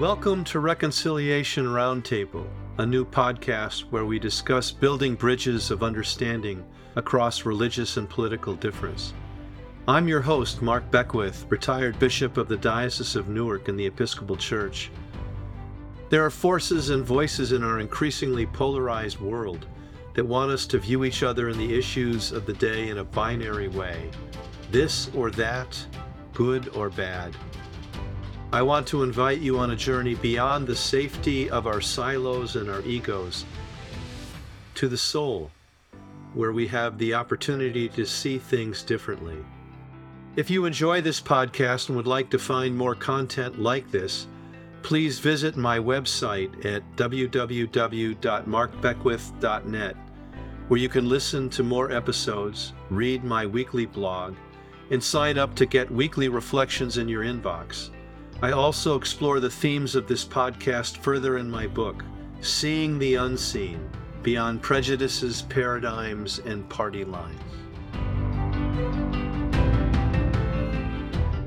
Welcome to Reconciliation Roundtable, a new podcast where we discuss building bridges of understanding across religious and political difference. I'm your host, Mark Beckwith, retired Bishop of the Diocese of Newark in the Episcopal Church. There are forces and voices in our increasingly polarized world that want us to view each other and the issues of the day in a binary way this or that, good or bad. I want to invite you on a journey beyond the safety of our silos and our egos to the soul, where we have the opportunity to see things differently. If you enjoy this podcast and would like to find more content like this, please visit my website at www.markbeckwith.net, where you can listen to more episodes, read my weekly blog, and sign up to get weekly reflections in your inbox. I also explore the themes of this podcast further in my book, Seeing the Unseen Beyond Prejudices, Paradigms, and Party Lines.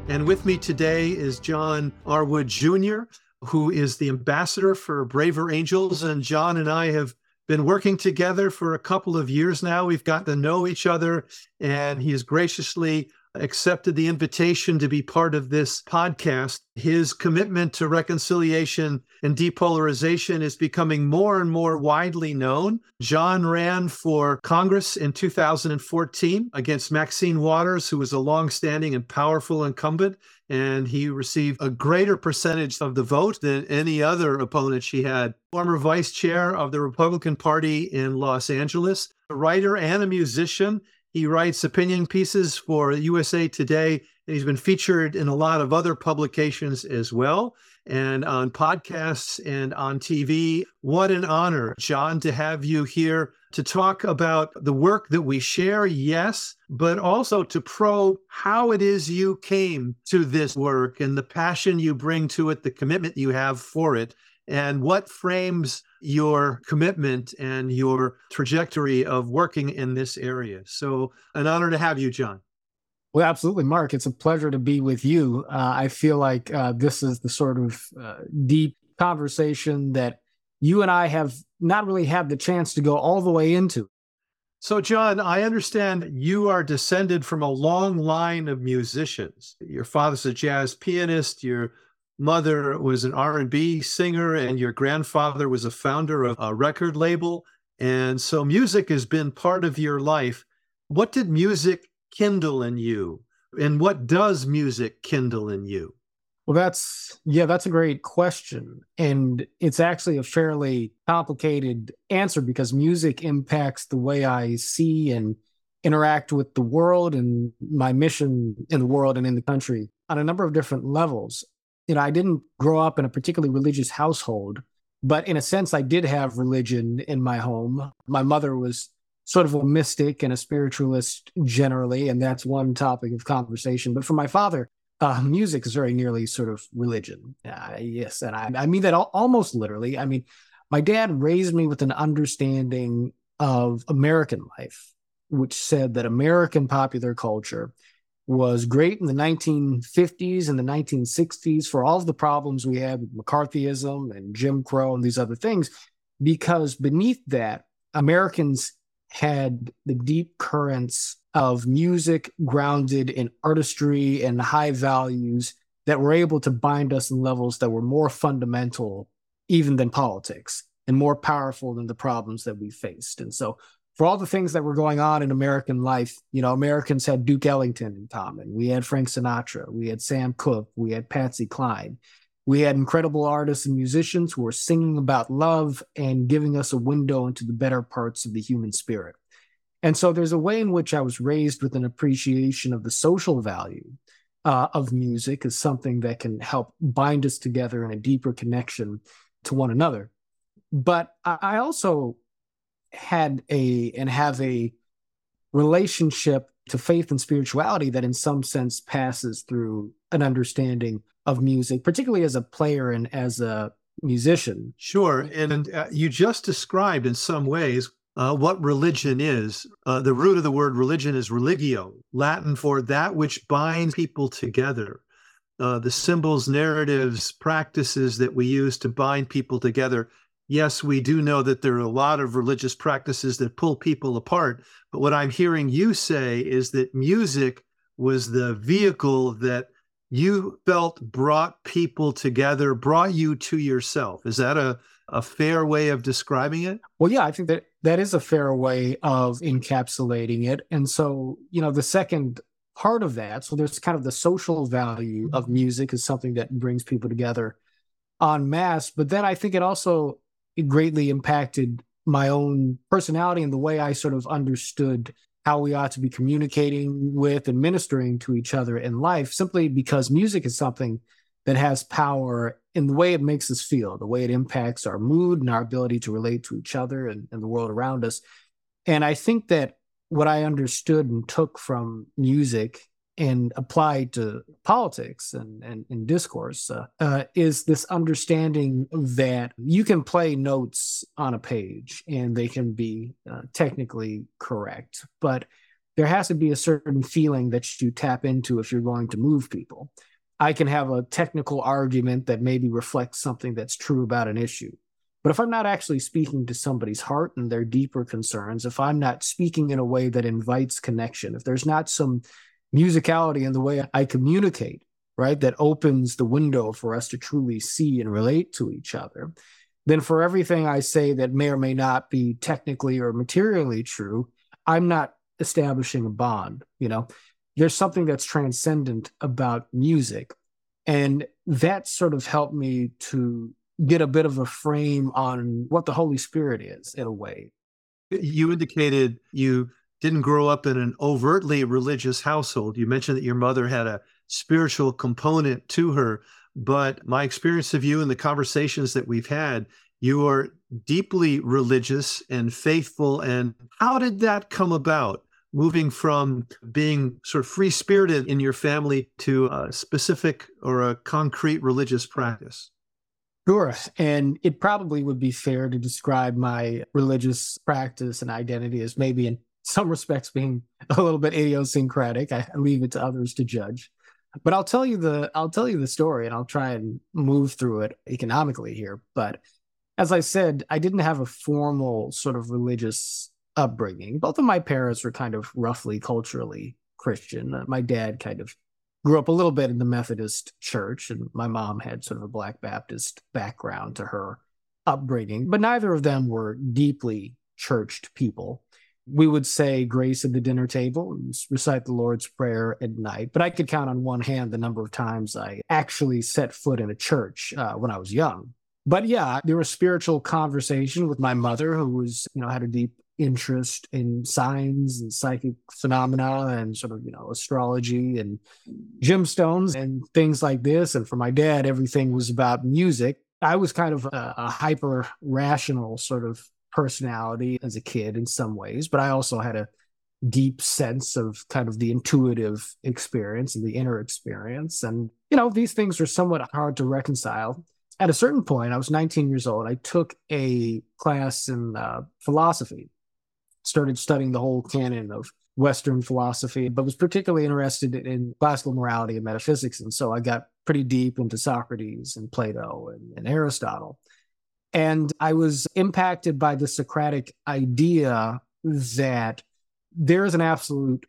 And with me today is John R. Wood Jr., who is the ambassador for Braver Angels. And John and I have been working together for a couple of years now. We've gotten to know each other, and he has graciously accepted the invitation to be part of this podcast. His commitment to reconciliation and depolarization is becoming more and more widely known. John ran for Congress in 2014 against Maxine Waters, who was a longstanding and powerful incumbent, and he received a greater percentage of the vote than any other opponent she had. Former vice chair of the Republican Party in Los Angeles, a writer and a musician. He writes opinion pieces for USA Today, and he's been featured in a lot of other publications as well, and on podcasts and on TV. What an honor, John, to have you here to talk about the work that we share, yes, but also to probe how it is you came to this work and the passion you bring to it, the commitment you have for it, and what frames your commitment and your trajectory of working in this area. So, an honor to have you, John. Well, absolutely, Mark. It's a pleasure to be with you. Uh, I feel like uh, this is the sort of uh, deep conversation that you and I have not really had the chance to go all the way into. So, John, I understand you are descended from a long line of musicians. Your father's a jazz pianist, your mother was an R&B singer and your grandfather was a founder of a record label. And so music has been part of your life. What did music kindle in you? And what does music kindle in you? Well that's yeah that's a great question. And it's actually a fairly complicated answer because music impacts the way i see and interact with the world and my mission in the world and in the country on a number of different levels you know, I didn't grow up in a particularly religious household, but in a sense, I did have religion in my home. My mother was sort of a mystic and a spiritualist generally, and that's one topic of conversation. But for my father, uh, music is very nearly sort of religion. Uh, yes, and I, I mean that al- almost literally. I mean, my dad raised me with an understanding of American life, which said that American popular culture was great in the 1950s and the 1960s for all of the problems we had with McCarthyism and Jim Crow and these other things, because beneath that, Americans had the deep currents of music grounded in artistry and high values that were able to bind us in levels that were more fundamental even than politics and more powerful than the problems that we faced. And so for all the things that were going on in American life, you know, Americans had Duke Ellington in common. We had Frank Sinatra. We had Sam Cooke. We had Patsy Cline. We had incredible artists and musicians who were singing about love and giving us a window into the better parts of the human spirit. And so there's a way in which I was raised with an appreciation of the social value uh, of music as something that can help bind us together in a deeper connection to one another. But I also had a and have a relationship to faith and spirituality that in some sense passes through an understanding of music particularly as a player and as a musician sure and uh, you just described in some ways uh, what religion is uh, the root of the word religion is religio latin for that which binds people together uh, the symbols, narratives, practices that we use to bind people together. Yes, we do know that there are a lot of religious practices that pull people apart. But what I'm hearing you say is that music was the vehicle that you felt brought people together, brought you to yourself. Is that a, a fair way of describing it? Well, yeah, I think that that is a fair way of encapsulating it. And so, you know, the second part of that, so there's kind of the social value of mm-hmm. music is something that brings people together en masse. But then I think it also it greatly impacted my own personality and the way I sort of understood how we ought to be communicating with and ministering to each other in life, simply because music is something that has power in the way it makes us feel, the way it impacts our mood and our ability to relate to each other and, and the world around us. And I think that what I understood and took from music and applied to politics and, and, and discourse uh, uh, is this understanding that you can play notes on a page and they can be uh, technically correct, but there has to be a certain feeling that you tap into if you're going to move people. I can have a technical argument that maybe reflects something that's true about an issue. But if I'm not actually speaking to somebody's heart and their deeper concerns, if I'm not speaking in a way that invites connection, if there's not some musicality and the way I communicate, right, that opens the window for us to truly see and relate to each other, then for everything I say that may or may not be technically or materially true, I'm not establishing a bond, you know. There's something that's transcendent about music. And that sort of helped me to get a bit of a frame on what the Holy Spirit is in a way. You indicated you didn't grow up in an overtly religious household. You mentioned that your mother had a spiritual component to her, but my experience of you and the conversations that we've had, you are deeply religious and faithful. And how did that come about? Moving from being sort of free spirited in your family to a specific or a concrete religious practice? Sure. And it probably would be fair to describe my religious practice and identity as maybe an some respects being a little bit idiosyncratic. I leave it to others to judge. But I'll tell you the I'll tell you the story and I'll try and move through it economically here. But as I said, I didn't have a formal sort of religious upbringing. Both of my parents were kind of roughly culturally Christian. Uh, my dad kind of grew up a little bit in the Methodist church, and my mom had sort of a Black Baptist background to her upbringing, but neither of them were deeply churched people we would say grace at the dinner table and recite the Lord's Prayer at night. But I could count on one hand the number of times I actually set foot in a church uh, when I was young. But yeah, there was spiritual conversation with my mother, who was, you know, had a deep interest in signs and psychic phenomena and sort of, you know, astrology and gemstones and things like this. And for my dad, everything was about music. I was kind of a, a hyper rational sort of personality as a kid in some ways, but I also had a deep sense of kind of the intuitive experience and the inner experience. And, you know, these things are somewhat hard to reconcile. At a certain point, I was 19 years old. I took a class in uh, philosophy, started studying the whole canon of Western philosophy, but was particularly interested in classical morality and metaphysics. And so I got pretty deep into Socrates and Plato and, and Aristotle. And I was impacted by the Socratic idea that there is an absolute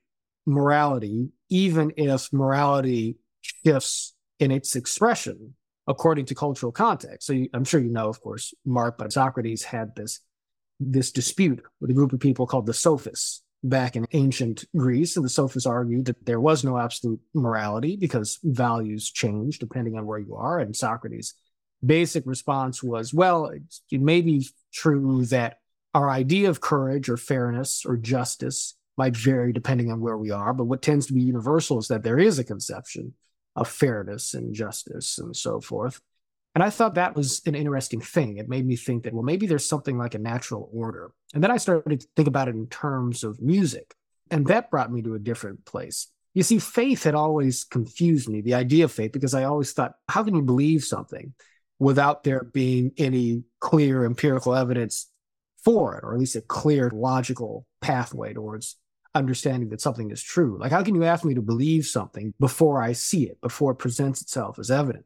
morality, even if morality shifts in its expression according to cultural context. So you, I'm sure you know, of course, Mark, but Socrates had this this dispute with a group of people called the Sophists back in ancient Greece. And the Sophists argued that there was no absolute morality because values change depending on where you are. And Socrates basic response was, well, it may be true that our idea of courage or fairness or justice might vary depending on where we are, but what tends to be universal is that there is a conception of fairness and justice and so forth. And I thought that was an interesting thing. It made me think that, well, maybe there's something like a natural order. And then I started to think about it in terms of music. And that brought me to a different place. You see, faith had always confused me, the idea of faith, because I always thought, how can you believe something without there being any clear empirical evidence for it, or at least a clear logical pathway towards understanding that something is true. Like, how can you ask me to believe something before I see it, before it presents itself as evident?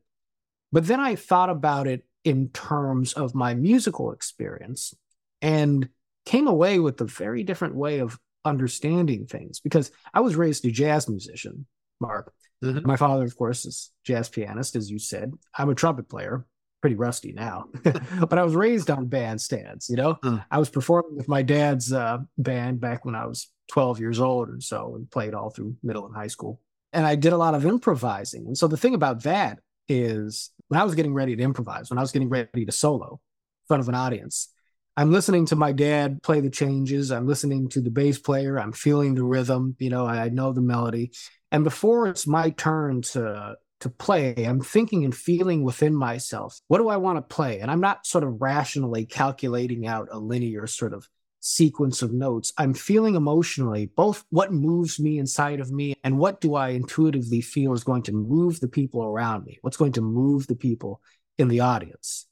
But then I thought about it in terms of my musical experience and came away with a very different way of understanding things because I was raised a jazz musician, Mark. Mm-hmm. My father, of course, is jazz pianist, as you said. I'm a trumpet player, pretty rusty now, but I was raised on bandstands. You know, mm. I was performing with my dad's uh, band back when I was 12 years old or so, and played all through middle and high school. And I did a lot of improvising. And so the thing about that is, when I was getting ready to improvise, when I was getting ready to solo in front of an audience, I'm listening to my dad play the changes. I'm listening to the bass player. I'm feeling the rhythm. You know, I know the melody. And before it's my turn to to play, I'm thinking and feeling within myself, what do I want to play? And I'm not sort of rationally calculating out a linear sort of sequence of notes. I'm feeling emotionally both what moves me inside of me and what do I intuitively feel is going to move the people around me? What's going to move the people in the audience?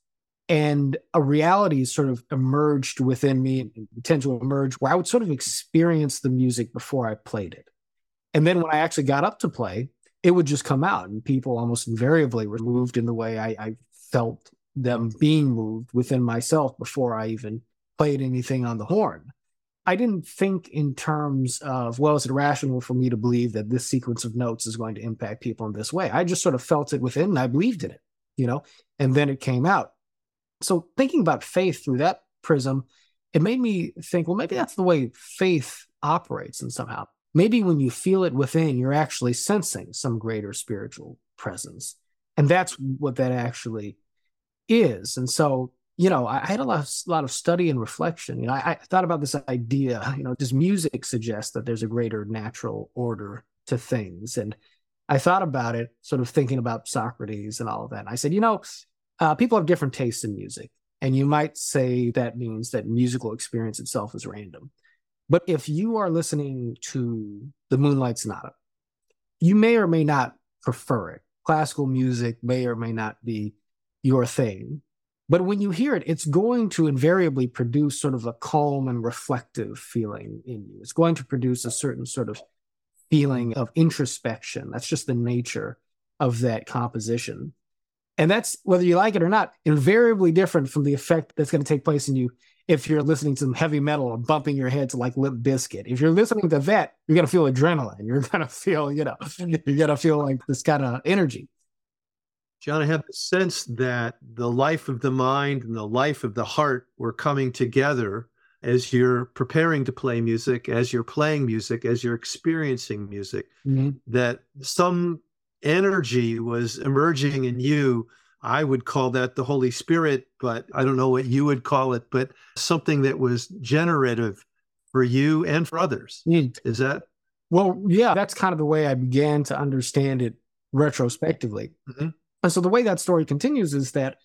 and a reality sort of emerged within me tend to emerge where i would sort of experience the music before i played it and then when i actually got up to play it would just come out and people almost invariably were moved in the way i, I felt them being moved within myself before i even played anything on the horn i didn't think in terms of well is it rational for me to believe that this sequence of notes is going to impact people in this way i just sort of felt it within and i believed in it you know and then it came out so thinking about faith through that prism, it made me think, well, maybe that's the way faith operates and somehow. Maybe when you feel it within, you're actually sensing some greater spiritual presence. And that's what that actually is. And so, you know, I, had a lot, of, lot of study and reflection. You know, I, I thought about this idea, you know, does music suggest that there's a greater natural order to things? And I thought about it, sort of thinking about Socrates and all of that. And I said, you know, uh, people have different tastes in music. And you might say that means that musical experience itself is random. But if you are listening to the Moonlight Sonata, you may or may not prefer it. Classical music may or may not be your thing. But when you hear it, it's going to invariably produce sort of a calm and reflective feeling in you. It's going to produce a certain sort of feeling of introspection. That's just the nature of that composition. And that's whether you like it or not, invariably different from the effect that's going to take place in you if you're listening to heavy metal or bumping your head to like Limp Bizkit. If you're listening to that, you're going to feel adrenaline. You're going to feel, you know, you're going to feel like this kind of energy. John, I have the sense that the life of the mind and the life of the heart were coming together as you're preparing to play music, as you're playing music, as you're experiencing music, mm-hmm. that some energy was emerging in you. I would call that the Holy Spirit, but I don't know what you would call it, but something that was generative for you and for others. Mm. Is that? Well, yeah, that's kind of the way I began to understand it retrospectively. Mm-hmm. And so the way that story continues is that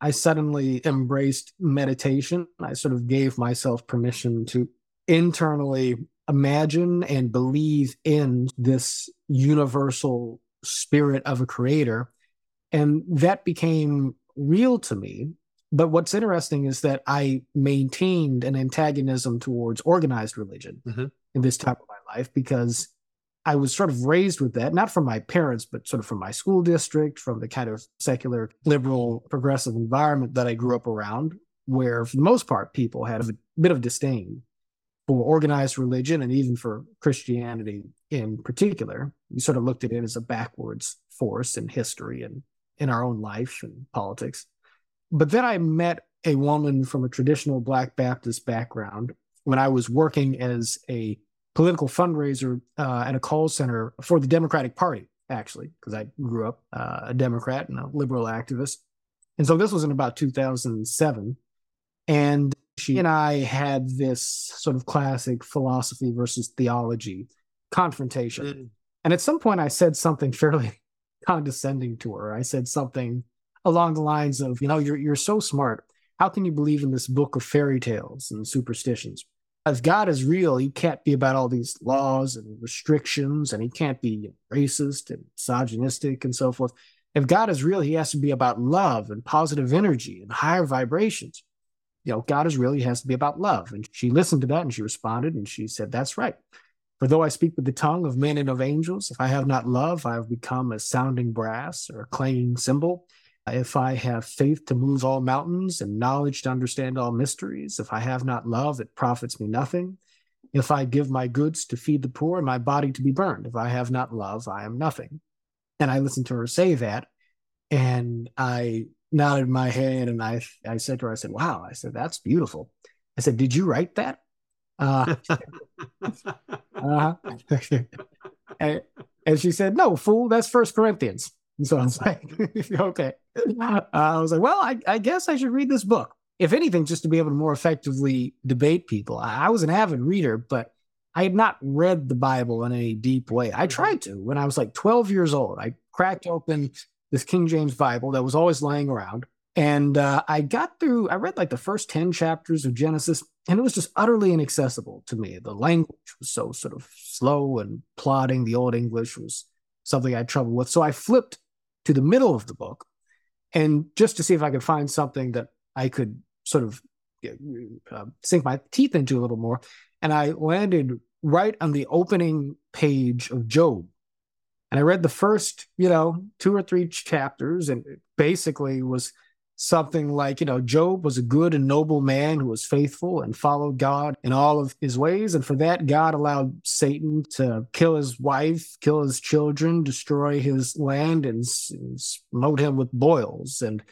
I suddenly embraced meditation. I sort of gave myself permission to internally imagine and believe in this universal spirit of a creator. And that became real to me. But what's interesting is that I maintained an antagonism towards organized religion mm-hmm. in this time of my life because I was sort of raised with that, not from my parents, but sort of from my school district, from the kind of secular, liberal, progressive environment that I grew up around, where for the most part, people had a bit of disdain for organized religion and even for Christianity in particular. We sort of looked at it as a backwards force in history and in our own life and politics. But then I met a woman from a traditional Black Baptist background when I was working as a political fundraiser uh, at a call center for the Democratic Party, actually, because I grew up uh, a Democrat and a liberal activist. And so this was in about 2007. And she and I had this sort of classic philosophy versus theology confrontation. Mm. And at some point, I said something fairly condescending to her. I said something along the lines of, you know, you're, you're so smart. How can you believe in this book of fairy tales and superstitions? If God is real, he can't be about all these laws and restrictions, and he can't be racist and misogynistic and so forth. If God is real, he has to be about love and positive energy and higher vibrations you know, God is real. He has to be about love. And she listened to that and she responded and she said, That's right. For though I speak with the tongue of men and of angels, if I have not love, I have become a sounding brass or a clanging cymbal. If I have faith to move all mountains and knowledge to understand all mysteries, if I have not love, it profits me nothing. If I give my goods to feed the poor and my body to be burned, if I have not love, I am nothing. And I listened to her say that, and I nodded my head and I I said to her, I said, "Wow," I said, "That's beautiful." I said, "Did you write that?" Uh, uh and, and she said, "No, fool, that's First Corinthians." And so I was like, "Okay." Uh, I was like, "Well, I, I guess I should read this book." if anything, just to be able to more effectively debate people. I was an avid reader, but I had not read the Bible in any deep way. I tried to when I was like 12 years old. I cracked open this King James Bible that was always lying around. And uh, I got through, I read like the first 10 chapters of Genesis, and it was just utterly inaccessible to me. The language was so sort of slow and plodding. The Old English was something I had trouble with. So I flipped to the middle of the book and just to see if I could find something that I could sort of uh, sink my teeth into a little more. And I landed right on the opening page of Job. And I read the first, you know, two or three chapters, and basically was something like, you know, Job was a good and noble man who was faithful and followed God in all of his ways. And for that, God allowed Satan to kill his wife, kill his children, destroy his land, and, and smote him with boils. And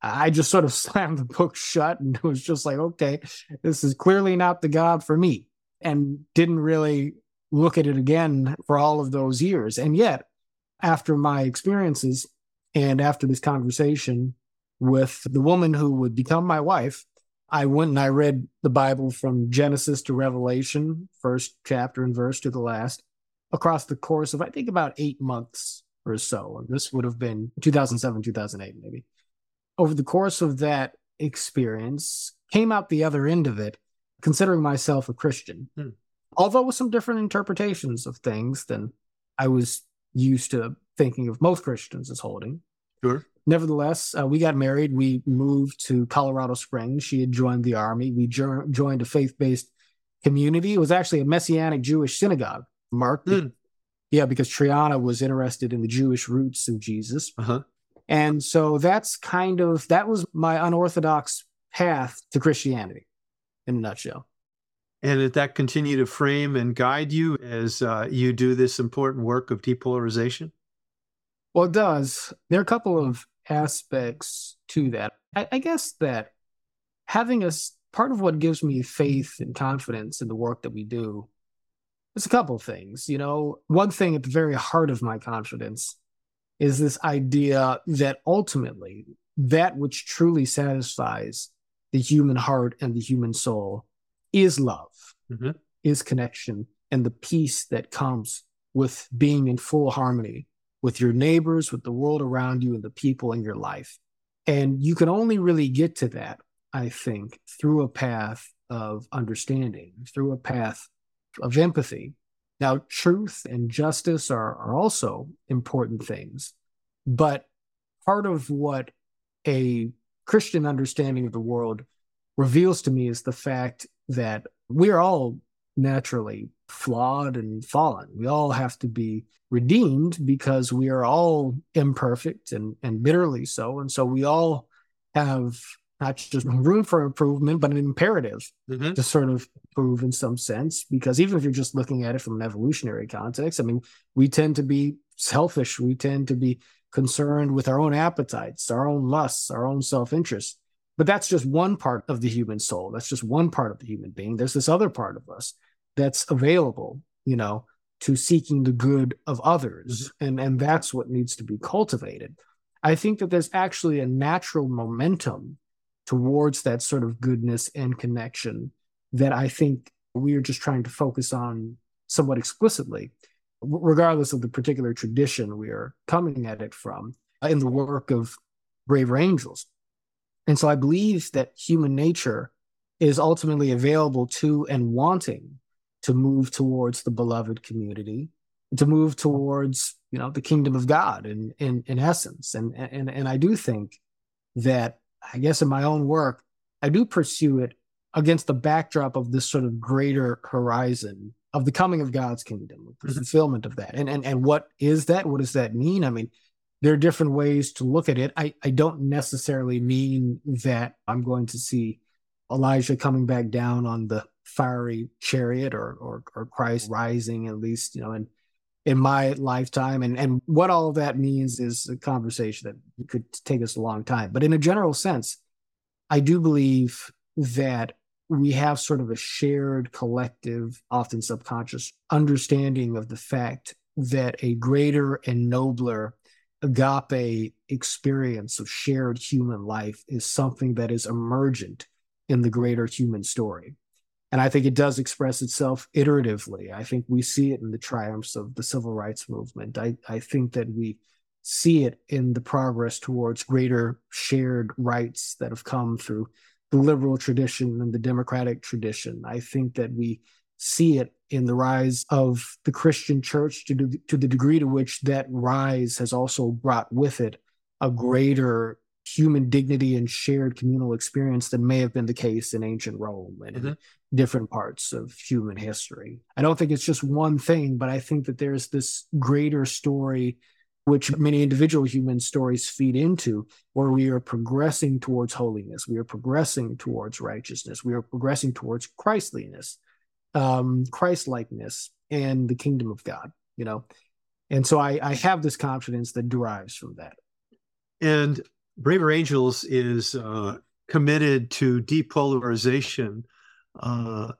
I just sort of slammed the book shut and was just like, okay, this is clearly not the God for me. And didn't really look at it again for all of those years. And yet, after my experiences and after this conversation with the woman who would become my wife, I went and I read the Bible from Genesis to Revelation, first chapter and verse to the last, across the course of, I think, about eight months or so. And this would have been 2007, 2008, maybe over the course of that experience, came out the other end of it considering myself a Christian. Hmm. Although with some different interpretations of things than I was used to thinking of most Christians as holding. Sure. Nevertheless, uh, we got married. We moved to Colorado Springs. She had joined the army. We jo- joined a faith based community. It was actually a Messianic Jewish synagogue. Mark, mm. yeah, because Triana was interested in the Jewish roots of Jesus. Uh-huh. And so that's kind of that was my unorthodox path to Christianity in a nutshell. And did that continue to frame and guide you as uh, you do this important work of depolarization? Well, it does. There are a couple of aspects to that. I, I guess that having a part of what gives me faith and confidence in the work that we do is a couple of things. You know, one thing at the very heart of my confidence is this idea that ultimately that which truly satisfies the human heart and the human soul is love, mm-hmm. is connection, and the peace that comes with being in full harmony with your neighbors, with the world around you, and the people in your life. And you can only really get to that, I think, through a path of understanding, through a path of empathy, now, truth and justice are, are also important things, but part of what a Christian understanding of the world reveals to me is the fact that we're all naturally flawed and fallen. We all have to be redeemed because we are all imperfect and, and bitterly so. And so we all have not just room for improvement, but an imperative mm-hmm. to sort of improve in some sense. Because even if you're just looking at it from an evolutionary context, I mean, we tend to be selfish. We tend to be concerned with our own appetites, our own lusts, our own self interest. But that's just one part of the human soul. That's just one part of the human being. There's this other part of us that's available, you know, to seeking the good of others. Mm-hmm. And, and that's what needs to be cultivated. I think that there's actually a natural momentum towards that sort of goodness and connection that I think we are just trying to focus on somewhat explicitly, regardless of the particular tradition we are coming at it from uh, in the work of braver angels. And so I believe that human nature is ultimately available to and wanting to move towards the beloved community, to move towards, you know, the kingdom of God in in, in essence. And, and and I do think that I guess in my own work, I do pursue it against the backdrop of this sort of greater horizon of the coming of God's kingdom, the mm-hmm. fulfillment of that. And, and and what is that? What does that mean? I mean, there are different ways to look at it. I, I don't necessarily mean that I'm going to see Elijah coming back down on the fiery chariot or or, or Christ mm-hmm. rising at least, you know, in in my lifetime. And and what all that means is a conversation that could take us a long time. But in a general sense, I do believe that we have sort of a shared collective, often subconscious understanding of the fact that a greater and nobler agape experience of shared human life is something that is emergent in the greater human story. And I think it does express itself iteratively. I think we see it in the triumphs of the civil rights movement. I, I think that we see it in the progress towards greater shared rights that have come through the liberal tradition and the democratic tradition. I think that we see it in the rise of the Christian church to, do, to the degree to which that rise has also brought with it a greater human dignity and shared communal experience than may have been the case in ancient Rome and mm-hmm. Different parts of human history. I don't think it's just one thing, but I think that there's this greater story which many individual human stories feed into, where we are progressing towards holiness, we are progressing towards righteousness, we are progressing towards Christliness, um, Christlikeness, and the kingdom of God. You know, and so I, I have this confidence that derives from that. And Braver Angels is uh, committed to depolarization. Uh,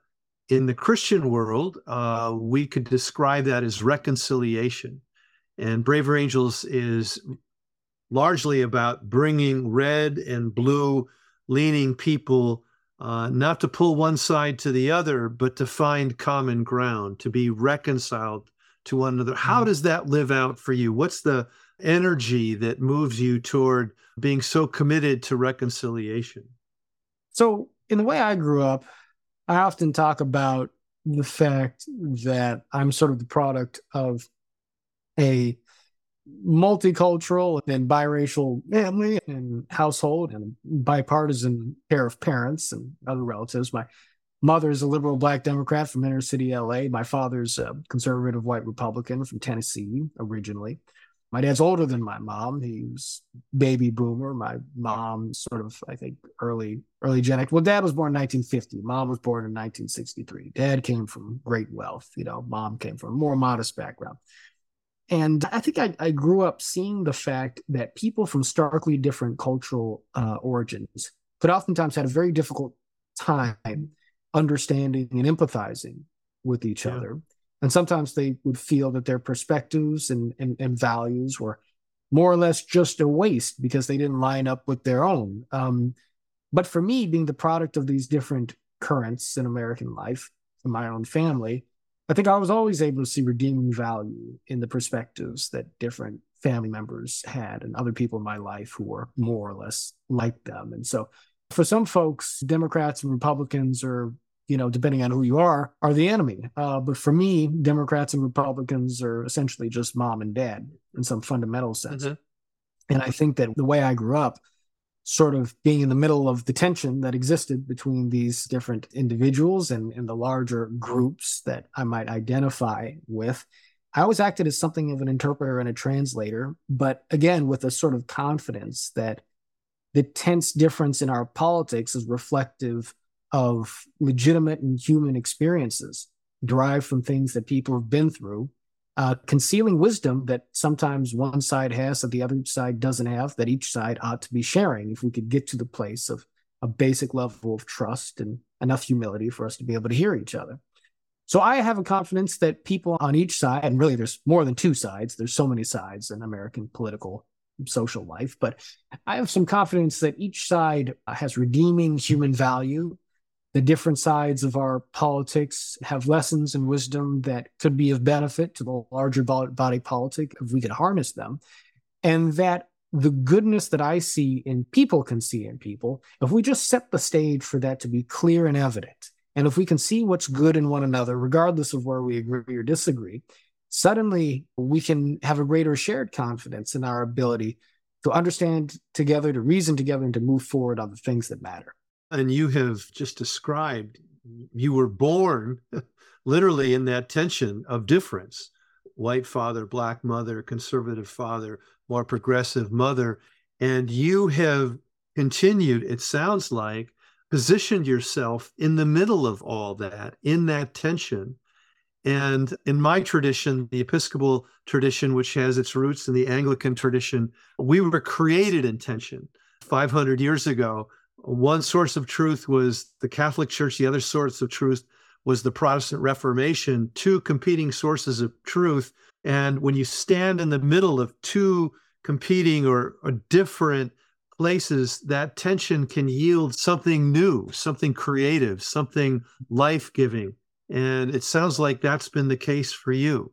in the Christian world, uh, we could describe that as reconciliation. And Braver Angels is largely about bringing red and blue leaning people uh, not to pull one side to the other, but to find common ground, to be reconciled to one another. How mm-hmm. does that live out for you? What's the energy that moves you toward being so committed to reconciliation? So, in the way I grew up, I often talk about the fact that I'm sort of the product of a multicultural and biracial family and household and bipartisan pair of parents and other relatives. My mother is a liberal black Democrat from inner city LA. My father's a conservative white Republican from Tennessee originally. My dad's older than my mom. He's baby boomer. My mom sort of, I think, early early Gen X. Well, dad was born in 1950. Mom was born in 1963. Dad came from great wealth. You know, mom came from a more modest background. And I think I, I, grew up seeing the fact that people from starkly different cultural uh, origins could oftentimes have a very difficult time understanding and empathizing with each yeah. other. And sometimes they would feel that their perspectives and, and, and, values were more or less just a waste because they didn't line up with their own. Um, but for me, being the product of these different currents in American life, in my own family, I think I was always able to see redeeming value in the perspectives that different family members had and other people in my life who were more or less like them. And so for some folks, Democrats and Republicans are, you know, depending on who you are, are the enemy. Uh, but for me, Democrats and Republicans are essentially just mom and dad in some fundamental sense. Mm-hmm. And I think that the way I grew up, sort of being in the middle of the tension that existed between these different individuals and, and the larger groups that I might identify with. I always acted as something of an interpreter and a translator, but again, with a sort of confidence that the tense difference in our politics is reflective of legitimate and human experiences derived from things that people have been through uh, concealing wisdom that sometimes one side has that the other side doesn't have, that each side ought to be sharing. If we could get to the place of a basic level of trust and enough humility for us to be able to hear each other. So I have a confidence that people on each side, and really there's more than two sides, there's so many sides in American political social life, but I have some confidence that each side has redeeming human value the different sides of our politics have lessons and wisdom that could be of benefit to the larger body politic if we could harness them. And that the goodness that I see in people can see in people, if we just set the stage for that to be clear and evident, and if we can see what's good in one another, regardless of where we agree or disagree, suddenly we can have a greater shared confidence in our ability to understand together, to reason together, and to move forward on the things that matter. And you have just described you were born literally in that tension of difference white father, black mother, conservative father, more progressive mother. And you have continued, it sounds like, positioned yourself in the middle of all that, in that tension. And in my tradition, the Episcopal tradition, which has its roots in the Anglican tradition, we were created in tension 500 years ago. One source of truth was the Catholic Church, the other source of truth was the Protestant Reformation, two competing sources of truth. And when you stand in the middle of two competing or, or different places, that tension can yield something new, something creative, something life giving. And it sounds like that's been the case for you.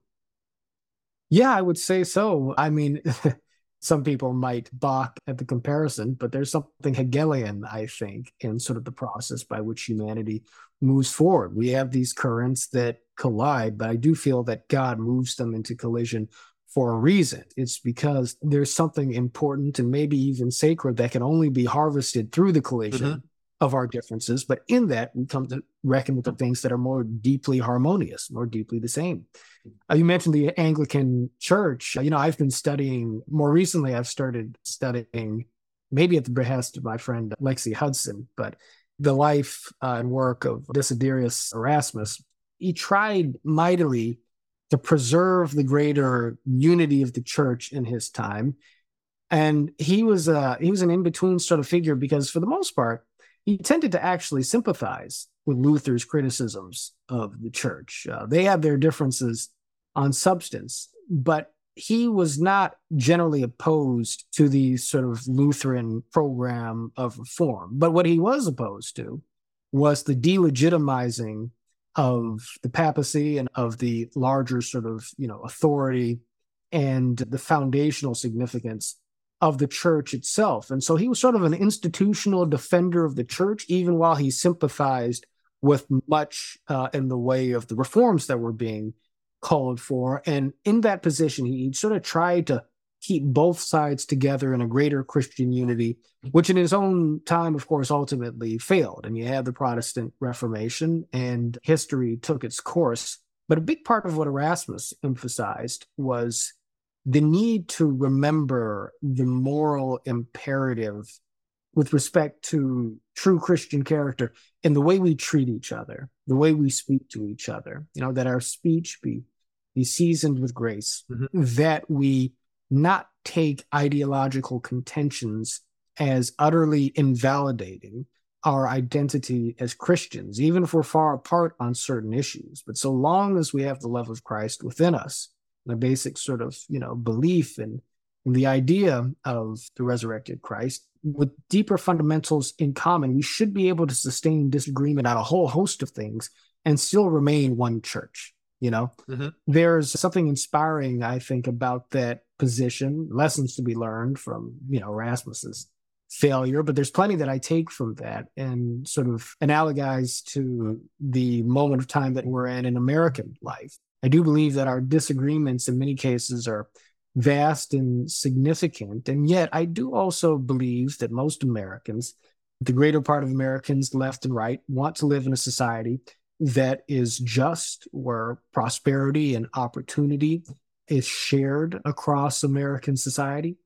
Yeah, I would say so. I mean, some people might balk at the comparison, but there's something Hegelian, I think, in sort of the process by which humanity moves forward. We have these currents that collide, but I do feel that God moves them into collision for a reason. It's because there's something important and maybe even sacred that can only be harvested through the collision mm-hmm. of our differences. But in that, we come to reckon with the things that are more deeply harmonious, more deeply the same. Uh, you mentioned the Anglican Church. You know, I've been studying more recently, I've started studying maybe at the behest of my friend Lexi Hudson, but the life uh, and work of Desiderius Erasmus. He tried mightily to preserve the greater unity of the church in his time. And he was uh, he was an in-between sort of figure because for the most part, he tended to actually sympathize with Luther's criticisms of the church. Uh, they had their differences on substance, but he was not generally opposed to the sort of Lutheran program of reform. But what he was opposed to was the delegitimizing of the papacy and of the larger sort of you know authority and the foundational significance of the church itself and so he was sort of an institutional defender of the church even while he sympathized with much uh, in the way of the reforms that were being called for and in that position he sort of tried to keep both sides together in a greater Christian unity, which in his own time, of course, ultimately failed. And you had the Protestant Reformation and history took its course. But a big part of what Erasmus emphasized was the need to remember the moral imperative with respect to true Christian character in the way we treat each other, the way we speak to each other, you know, that our speech be, be seasoned with grace, mm-hmm. that we not take ideological contentions as utterly invalidating our identity as Christians, even if we're far apart on certain issues. But so long as we have the love of Christ within us, the basic sort of, you know, belief in, in the idea of the resurrected Christ, with deeper fundamentals in common, we should be able to sustain disagreement on a whole host of things and still remain one church. You know, mm-hmm. there's something inspiring, I think, about that position, lessons to be learned from, you know, Erasmus's failure, but there's plenty that I take from that and sort of analogize to the moment of time that we're in in American life. I do believe that our disagreements in many cases are vast and significant. And yet, I do also believe that most Americans, the greater part of Americans, left and right, want to live in a society that is just, where prosperity and opportunity is shared across American society,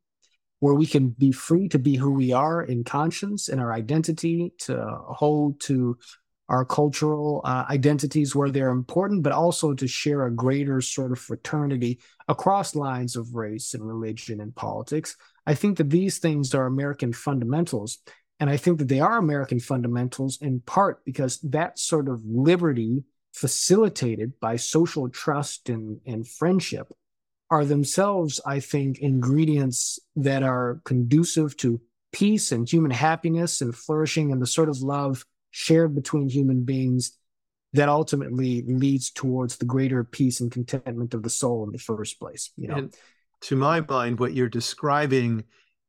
where we can be free to be who we are in conscience and our identity, to hold to our cultural uh, identities where they're important, but also to share a greater sort of fraternity across lines of race and religion and politics. I think that these things are American fundamentals. And I think that they are American fundamentals in part because that sort of liberty facilitated by social trust and, and friendship are themselves, I think, ingredients that are conducive to peace and human happiness and flourishing and the sort of love shared between human beings that ultimately leads towards the greater peace and contentment of the soul in the first place. You know, and to my mind, what you're describing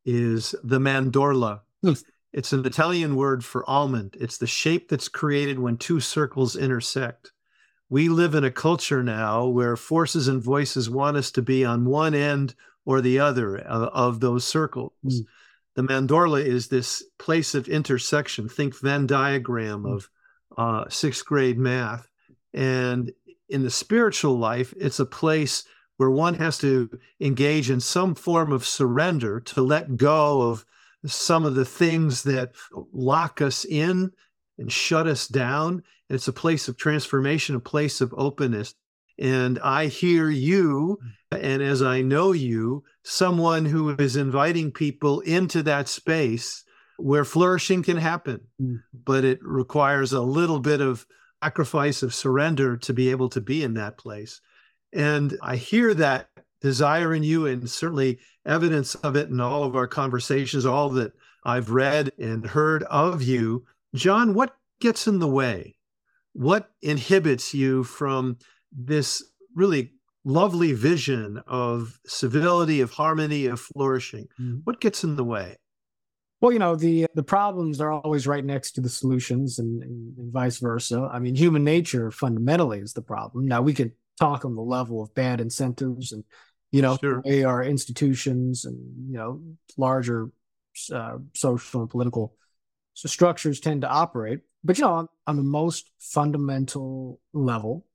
is the mandorla. Hmm. It's an Italian word for almond. It's the shape that's created when two circles intersect we live in a culture now where forces and voices want us to be on one end or the other of, of those circles. Mm. The mandorla is this place of intersection. Think Venn diagram mm. of uh, sixth grade math. And in the spiritual life, it's a place where one has to engage in some form of surrender to let go of some of the things that lock us in and shut us down. And it's a place of transformation, a place of openness. And I hear you, and as I know you, someone who is inviting people into that space where flourishing can happen, mm. but it requires a little bit of sacrifice of surrender to be able to be in that place. And I hear that desire in you, and certainly evidence of it in all of our conversations, all that I've read and heard of you. John, what gets in the way? What inhibits you from this really lovely vision of civility, of harmony, of flourishing? Mm-hmm. What gets in the way? Well, you know, the the problems are always right next to the solutions and, and, and, vice versa. I mean, human nature fundamentally is the problem. Now we can talk on the level of bad incentives and you know sure. way our institutions and you know larger uh, social and political structures tend to operate. But you know, on, on the most fundamental level,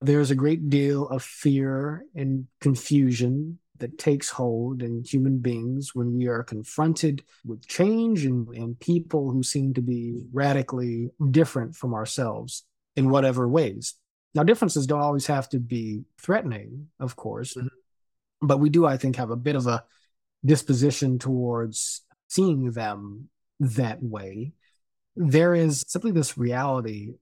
there's a great deal of fear and confusion that takes hold in human beings when we are confronted with change and, and people who seem to be radically different from ourselves in whatever ways. Now, differences don't always have to be threatening, of course, mm-hmm. but we do, I think, have a bit of a disposition towards seeing them that way. There is simply this reality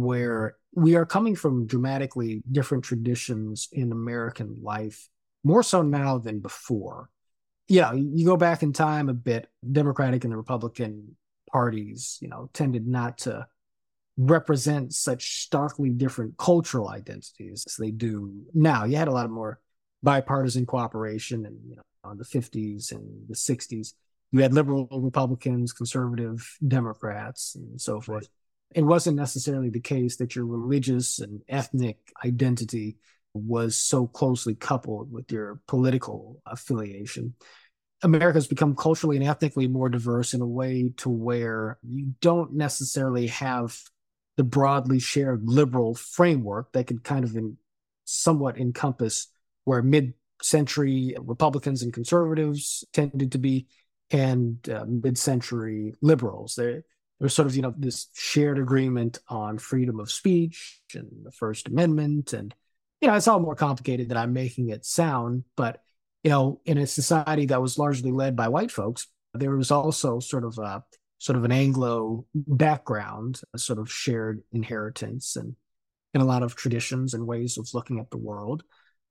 where we are coming from dramatically different traditions in American life more so now than before. Yeah, you go back in time a bit, Democratic and the Republican parties, you know, tended not to represent such starkly different cultural identities as they do now. You had a lot of more bipartisan cooperation and you know the 50s and the 60s. You had liberal Republicans, conservative Democrats, and so forth. It wasn't necessarily the case that your religious and ethnic identity was so closely coupled with your political affiliation. America's become culturally and ethnically more diverse in a way to where you don't necessarily have the broadly shared liberal framework that could kind of in, somewhat encompass where mid-century Republicans and conservatives tended to be, and uh, mid-century liberals. There, there's sort of you know this shared agreement on freedom of speech and the First Amendment and you know, it's all more complicated than I'm making it sound. But, you know, in a society that was largely led by white folks, there was also sort of a sort of an Anglo background, a sort of shared inheritance and and a lot of traditions and ways of looking at the world.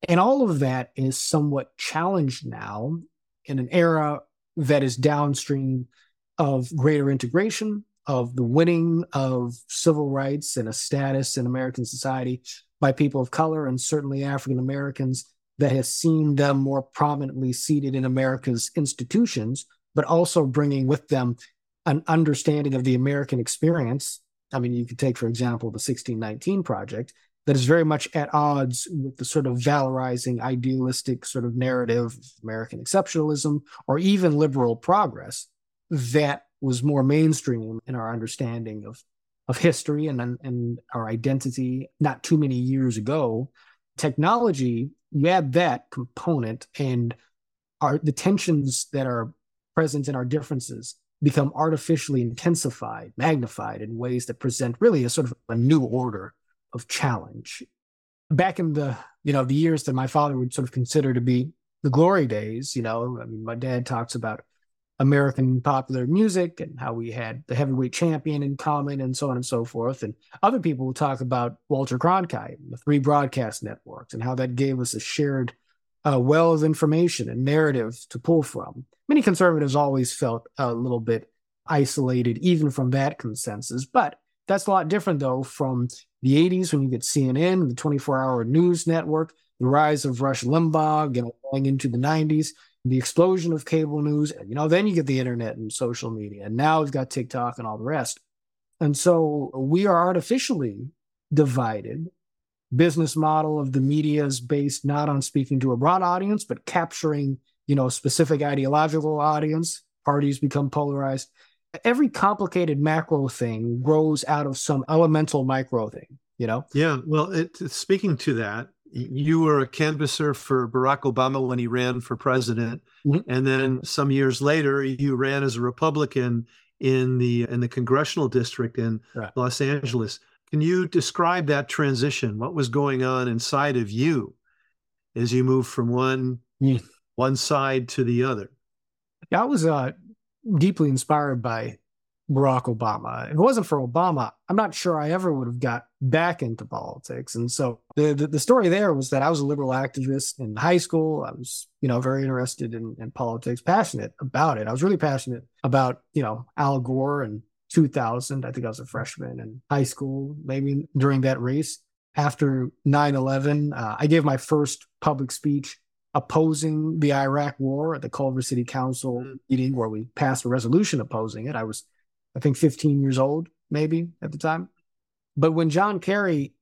And all of that is somewhat challenged now in an era that is downstream of greater integration, of the winning of civil rights and a status in American society by people of color and certainly African Americans that has seen them more prominently seated in America's institutions, but also bringing with them an understanding of the American experience. I mean, you could take, for example, the 1619 Project, that is very much at odds with the sort of valorizing, idealistic sort of narrative of American exceptionalism or even liberal progress that was more mainstream in our understanding of of history and and our identity not too many years ago. Technology you add that component and our the tensions that are present in our differences become artificially intensified magnified in ways that present really a sort of a new order of challenge. Back in the you know the years that my father would sort of consider to be the glory days you know i mean my dad talks about American popular music and how we had the heavyweight champion in common and so on and so forth. And other people will talk about Walter Cronkite and the three broadcast networks and how that gave us a shared uh, well of information and narrative to pull from. Many conservatives always felt a little bit isolated, even from that consensus. But that's a lot different, though, from the 80s when you get CNN, the 24 hour news network, the rise of Rush Limbaugh, you know, going into the 90s the explosion of cable news, you know, then you get the internet and social media, and now we've got TikTok and all the rest. And so we are artificially divided. Business model of the media is based not on speaking to a broad audience, but capturing, you know, a specific ideological audience. Parties become polarized. every complicated macro thing grows out of some elemental micro thing, you know? Yeah. Well, it, speaking to that, you were a canvasser for Barack Obama when he ran for president, mm-hmm. and then some years later, you ran as a Republican in the in the congressional district in right. Los Angeles. Can you describe that transition? What was going on inside of you as you moved from one mm. one side to the other? Yeah, I was uh, deeply inspired by Barack Obama. If it wasn't for Obama, I'm not sure I ever would have got back into politics. And so the, the, the story there was that I was a liberal activist in high school. I was, you know, very interested in, in politics, passionate about it. I was really passionate about, you know, Al Gore and 2000. I think I was a freshman in high school, maybe during that race. After 9 11, uh, I gave my first public speech opposing the Iraq war at the Culver City Council mm. meeting where we passed a resolution opposing it. I was, I think, 15 years old, maybe at the time. But when John Kerry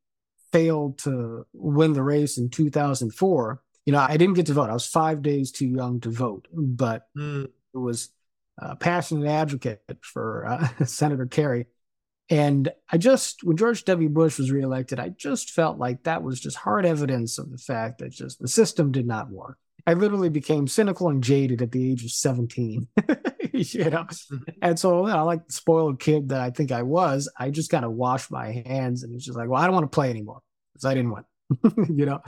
failed to win the race in 2004, you know, I didn't get to vote. I was five days too young to vote, but mm. it was a passionate advocate for uh, Senator Kerry. And I just, when George W. Bush was reelected, I just felt like that was just hard evidence of the fact that just the system did not work. I literally became cynical and jaded at the age of 17. you know, mm-hmm. and so you know, like the spoiled kid that I think I was, I just kind of washed my hands and it's just like, well, I don't want to play anymore because I didn't win, you know.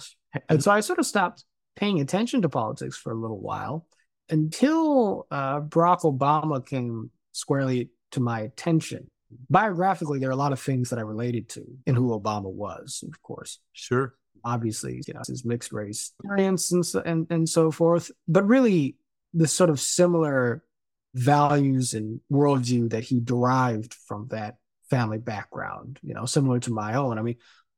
And so I sort of stopped paying attention to politics for a little while until uh, Barack Obama came squarely to my attention biographically, there are a lot of things that I related to in who Obama was, of course. Sure. Obviously, you know, his mixed race experience and so, and, and so forth. But really, the sort of similar values and worldview that he derived from that family background, you know, similar to my own. I mean,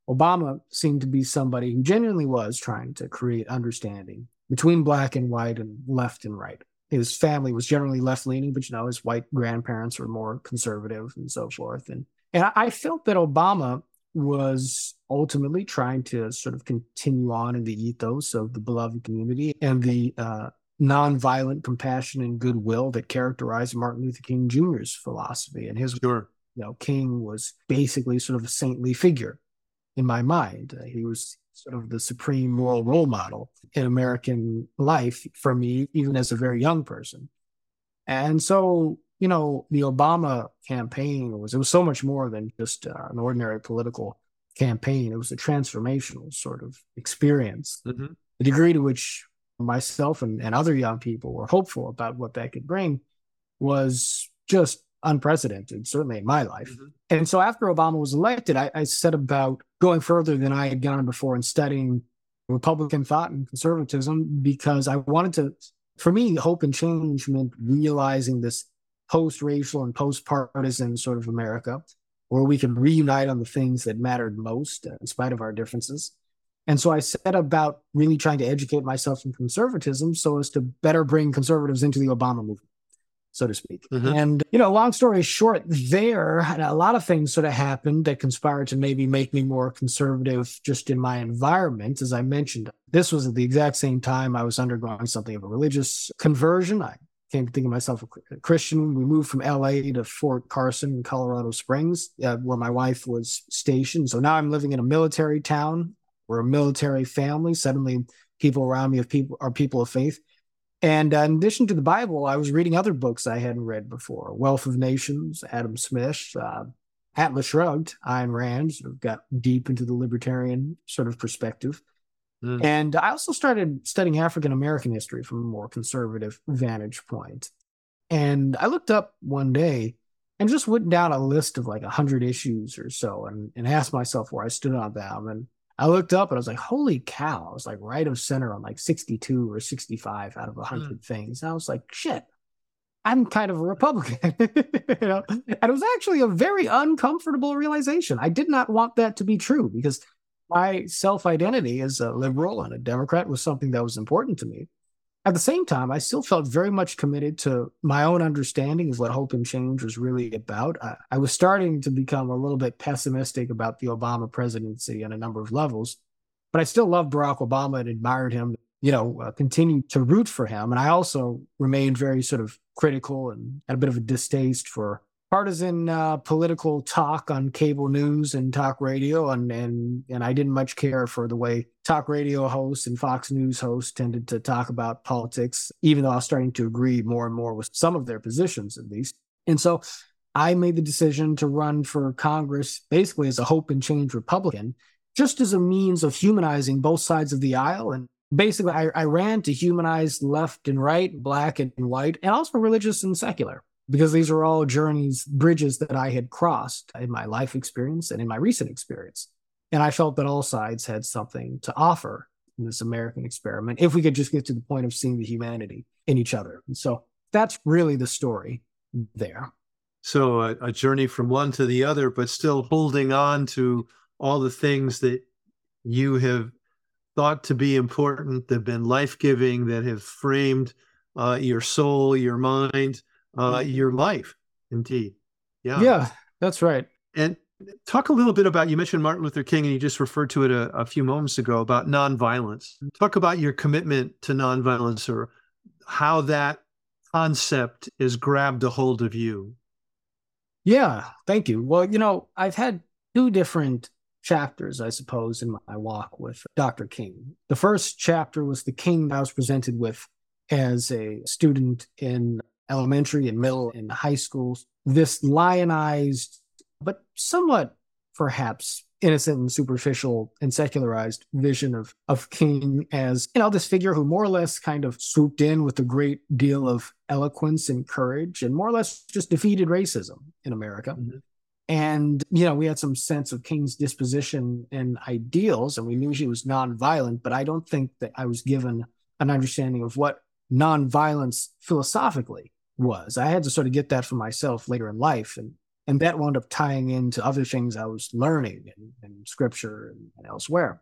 Obama seemed to be somebody who genuinely was trying to create understanding between black and white and left and right his family was generally left leaning, but you know, his white grandparents were more conservative and so forth. And and I felt that Obama was ultimately trying to sort of continue on in the ethos of the beloved community and the uh, nonviolent compassion and goodwill that characterized Martin Luther King Jr.'s philosophy. And his, sure. you know, King was basically sort of a saintly figure in my mind. Uh, he was sort of the supreme moral role model in American life for me, even as a very young person. And so, you know, the Obama campaign was, it was so much more than just uh, an ordinary political campaign. It was a transformational sort of experience. Mm-hmm. The degree to which myself and, and other young people were hopeful about what that could bring was just unprecedented, certainly in my life. Mm-hmm. And so after Obama was elected, I, I set about going further than I had gone before and studying Republican thought and conservatism because I wanted to, for me, hope and change meant realizing this post racial and post partisan sort of America where we could reunite on the things that mattered most uh, in spite of our differences. And so I set about really trying to educate myself in conservatism so as to better bring conservatives into the Obama movement so to speak. Mm-hmm. And, you know, long story short, there, a lot of things sort of happened that conspired to maybe make me more conservative just in my environment. As I mentioned, this was at the exact same time I was undergoing something of a religious conversion. I came to think of myself a Christian. We moved from LA to Fort Carson in Colorado Springs, uh, where my wife was stationed. So now I'm living in a military town. We're a military family. Suddenly, people around me are people are people of faith. And uh, in addition to the Bible, I was reading other books I hadn't read before Wealth of Nations, Adam Smith, uh, Atlas Shrugged, Ayn Rand, of got deep into the libertarian sort of perspective. Mm. And I also started studying African American history from a more conservative vantage point. And I looked up one day and just went down a list of like 100 issues or so and, and asked myself where I stood on them. And I looked up and I was like, holy cow. I was like right of center on like 62 or 65 out of 100 mm. things. And I was like, shit, I'm kind of a Republican. you know? And it was actually a very uncomfortable realization. I did not want that to be true because my self identity as a liberal and a Democrat was something that was important to me. At the same time, I still felt very much committed to my own understanding of what hope and change was really about. I, I, was starting to become a little bit pessimistic about the Obama presidency on a number of levels, but I still loved Barack Obama and admired him you know, uh, continued to root for him. And I also remained very sort of critical and had a bit of a distaste for partisan uh, political talk on cable news and talk radio, and and and I didn't much care for the way talk radio hosts and Fox News hosts tended to talk about politics, even though I was starting to agree more and more with some of their positions, at least. And so I made the decision to run for Congress basically as a hope and change Republican, just as a means of humanizing both sides of the aisle. And basically, I, I ran to humanize left and right, black and white, and also religious and secular because these are all journeys, bridges that I had crossed in my life experience and in my recent experience. And I felt that all sides had something to offer in this American experiment if we could just get to the point of seeing the humanity in each other. And so that's really the story there. So a, a journey from one to the other, but still holding on to all the things that you have thought to be important, that have been life giving, that have framed uh, your soul, your mind, uh, your life. Indeed. Yeah. Yeah, that's right. And talk a little bit about you mentioned Martin Luther King, and you just referred to it a, a few moments ago about nonviolence. Talk about your commitment to nonviolence or how that concept is grabbed a hold of you. Yeah, thank you. Well, you know, I've had two different chapters, I suppose, in my walk with Dr. King. The first chapter was the King I was presented with as a student in elementary and middle and high schools, this lionized, but somewhat perhaps innocent and superficial and secularized vision of of King as you know this figure who more or less kind of swooped in with a great deal of eloquence and courage and more or less just defeated racism in America. Mm-hmm. And you know we had some sense of King's disposition and ideals, and we knew he was nonviolent. But I don't think that I was given an understanding of what nonviolence philosophically was. I had to sort of get that for myself later in life. And and that wound up tying into other things I was learning in, in scripture and, and elsewhere.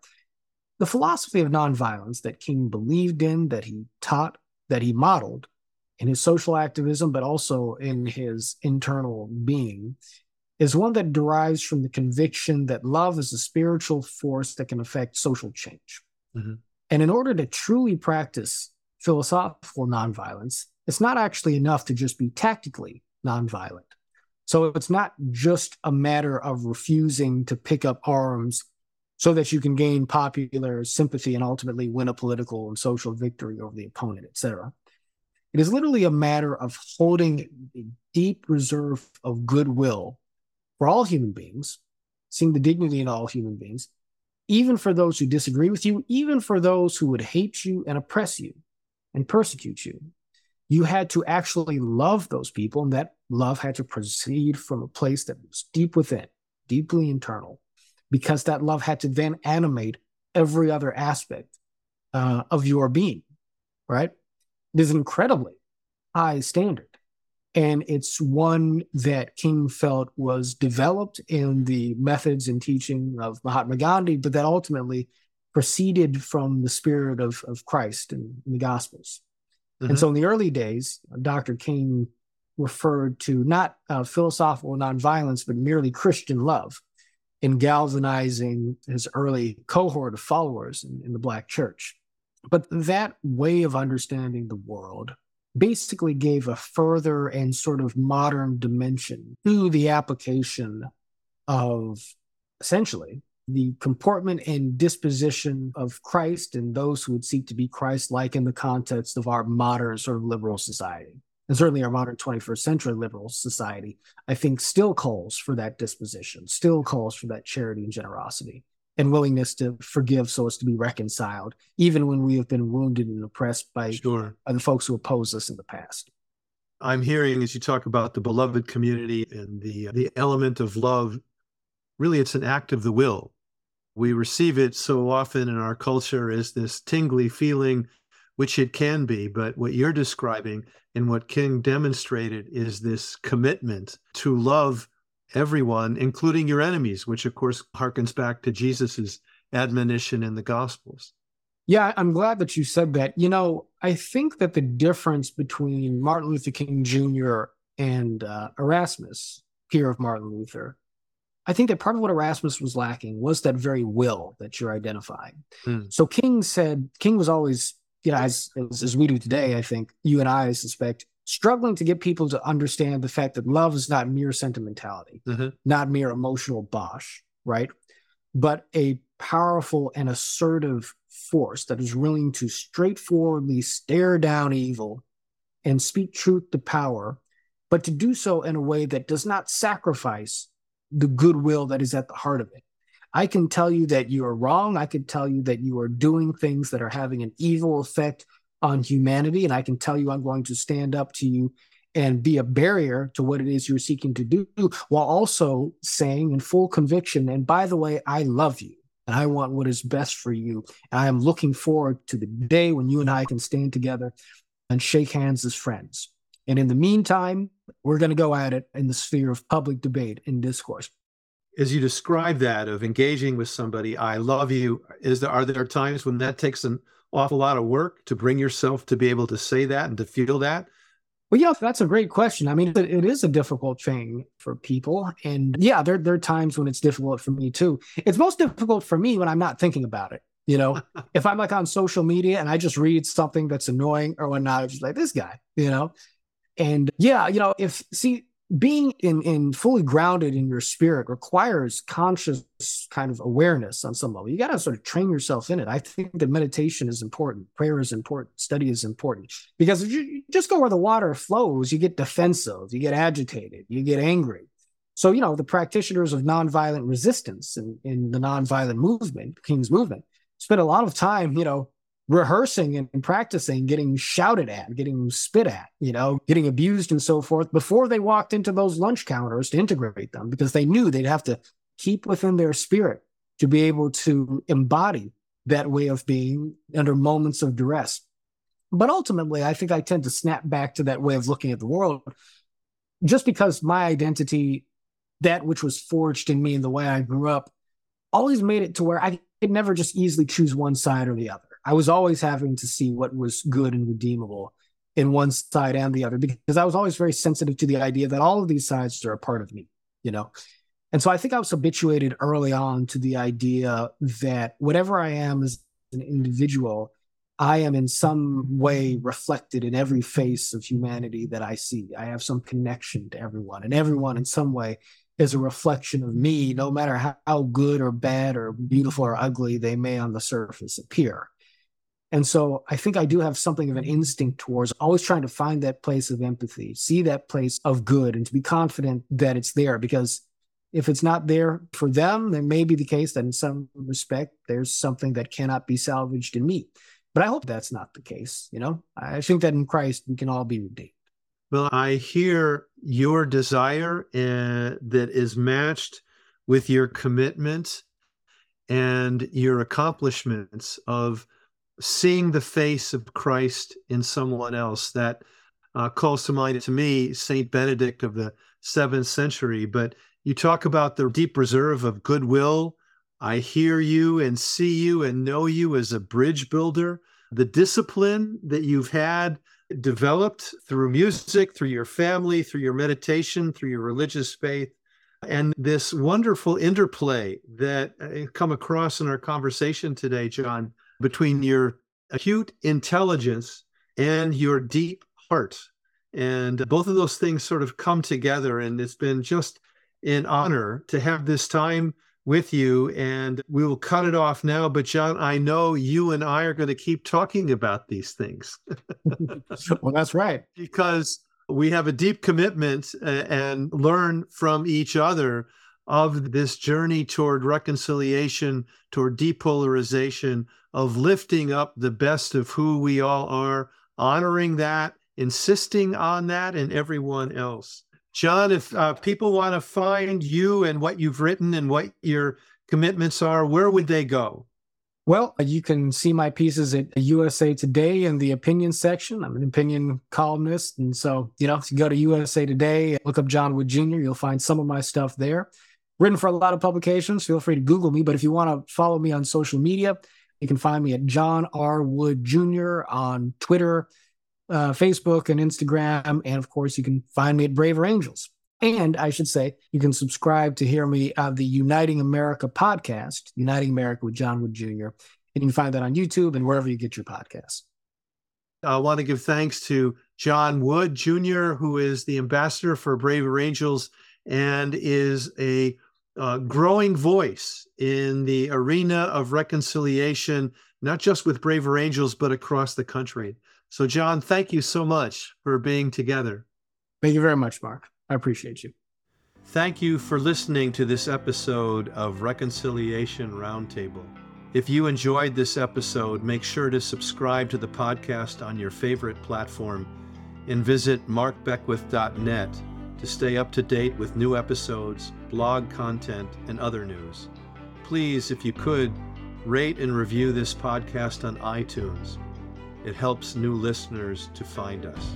The philosophy of nonviolence that King believed in, that he taught, that he modeled in his social activism, but also in his internal being, is one that derives from the conviction that love is a spiritual force that can affect social change. Mm-hmm. And in order to truly practice philosophical nonviolence, it's not actually enough to just be tactically nonviolent. So it's not just a matter of refusing to pick up arms so that you can gain popular sympathy and ultimately win a political and social victory over the opponent, etc. It is literally a matter of holding a deep reserve of goodwill for all human beings, seeing the dignity in all human beings, even for those who disagree with you, even for those who would hate you and oppress you and persecute you you had to actually love those people, and that love had to proceed from a place that was deep within, deeply internal, because that love had to then animate every other aspect uh, of your being, right? It is an incredibly high standard. And it's one that King felt was developed in the methods and teaching of Mahatma Gandhi, but that ultimately proceeded from the spirit of, of Christ and the Gospels. Mm-hmm. And so in the early days, Dr. King referred to not uh, philosophical nonviolence, but merely Christian love in galvanizing his early cohort of followers in, in the Black church. But that way of understanding the world basically gave a further and sort of modern dimension to the application of essentially the comportment and disposition of Christ and those who would seek to be Christ like in the context of our modern sort of liberal society. And certainly our modern 21st century liberal society, I think, still calls for that disposition, still calls for that charity and generosity and willingness to forgive so as to be reconciled, even when we have been wounded and oppressed by, sure. by the folks who oppose us in the past. I'm hearing as you talk about the beloved community and the uh, the element of love really it's an act of the will. We receive it so often in our culture as this tingly feeling, which it can be. But what you're describing and what King demonstrated is this commitment to love everyone, including your enemies, which of course harkens back to Jesus's admonition in the Gospels. Yeah, I'm glad that you said that. You know, I think that the difference between Martin Luther King Jr. and uh, Erasmus, peer of Martin Luther, I think that part of what Erasmus was lacking was that very will that you're identifying. Mm. So King said, King was always you know, as, as, as we do today, I think you and I, I suspect, struggling to get people to understand the fact that love is not mere sentimentality, mm-hmm. not mere emotional bosh, right? But a powerful and assertive force that is willing to straightforwardly stare down evil and speak truth to power, but to do so in a way that does not sacrifice the goodwill that is at the heart of it. I can tell you that you are wrong. I can tell you that you are doing things that are having an evil effect on humanity. And I can tell you I'm going to stand up to you and be a barrier to what it is you're seeking to do, while also saying in full conviction, and by the way, I love you and I want what is best for you. And I am looking forward to the day when you and I can stand together and shake hands as friends. And in the meantime, we're going to go at it in the sphere of public debate and discourse. As you describe that of engaging with somebody i love you is there are there times when that takes an awful lot of work to bring yourself to be able to say that and to feel that? Well yeah that's a great question. I mean it is a difficult thing for people. And yeah there, there are times when it's difficult for me too. It's most difficult for me when i'm not thinking about it you know? If i'm like on social media and i just read something that's annoying or whatnot i'm just like this guy you know and yeah you know if see being in, in fully grounded in your spirit requires conscious kind of awareness on some level. You got to sort of train yourself in it. I think that meditation is important, prayer is important, study is important because if you just go where the water flows, you get defensive, you get agitated, you get angry. So, you know, the practitioners of nonviolent resistance in, in the nonviolent movement, King's movement, spent a lot of time, you know, rehearsing and practicing getting shouted at, getting spit at, you know, getting abused and so forth before they walked into those lunch counters to integrate them because they knew they'd have to keep within their spirit to be able to embody that way of being under moments of duress. But ultimately, I think I tend to snap back to that way of looking at the world just because my identity, that which was forged in me and the way I grew up, always made it to where I could never just easily choose one side or the other. I was always having to see what was good and redeemable in one side and the other because I was always very sensitive to the idea that all of these sides are a part of me, you know. And so I think I was habituated early on to the idea that whatever I am as an individual, I am in some way reflected in every face of humanity that I see. I have some connection to everyone, and everyone in some way is a reflection of me, no matter how, good or bad or beautiful or ugly they may on the surface appear. And so I think I do have something of an instinct towards always trying to find that place of empathy, see that place of good, and to be confident that it's there. Because if it's not there for them, then may be the case that in some respect, there's something that cannot be salvaged in me. But I hope that's not the case. You know, I think that in Christ, we can all be redeemed. Well, I hear your desire uh, that is matched with your commitment and your accomplishments of seeing the face of Christ in someone else. That uh, calls to mind to me Saint Benedict of the seventh century. But you talk about the deep reserve of goodwill. I hear you and see you and know you as a bridge builder. The discipline that you've had developed through music, through your family, through your meditation, through your religious faith, and this wonderful interplay that uh, come across in our conversation today, John, between your acute intelligence and your deep heart. And both of those things sort of come together. And it's been just an honor to have this time with you. And we will cut it off now. But, John, I know you and I are going to keep talking about these things. well, that's right. Because we have a deep commitment uh, and learn from each other of this journey toward reconciliation, toward depolarization, of lifting up the best of who we all are, honoring that, insisting on that and everyone else. John, if uh, people want to find you and what you've written and what your commitments are, where would they go? Well, you can see my pieces at USA Today in the opinion section. I'm an opinion columnist. And so, you know, if you go to USA Today, look up John Wood Jr., you'll find some of my stuff there. Written for a lot of publications. Feel free to Google me. But if you want to follow me on social media, you can find me at John R. Wood Jr. on Twitter, uh, Facebook, and Instagram. And of course, you can find me at Braver Angels. And I should say, you can subscribe to hear me on the Uniting America podcast, Uniting America with John Wood Jr. And you can find that on YouTube and wherever you get your podcasts. I want to give thanks to John Wood Jr., who is the ambassador for Braver Angels and is a uh, growing voice in the arena of reconciliation, not just with Braver Angels, but across the country. So, John, thank you so much for being together. Thank you very much, Mark. I appreciate you. Thank you for listening to this episode of Reconciliation Roundtable. If you enjoyed this episode, make sure to subscribe to the podcast on your favorite platform and visit markbeckwith.net to stay up to date with new episodes, blog content, and other news. Please, if you could, rate and review this podcast on iTunes. It helps new listeners to find us.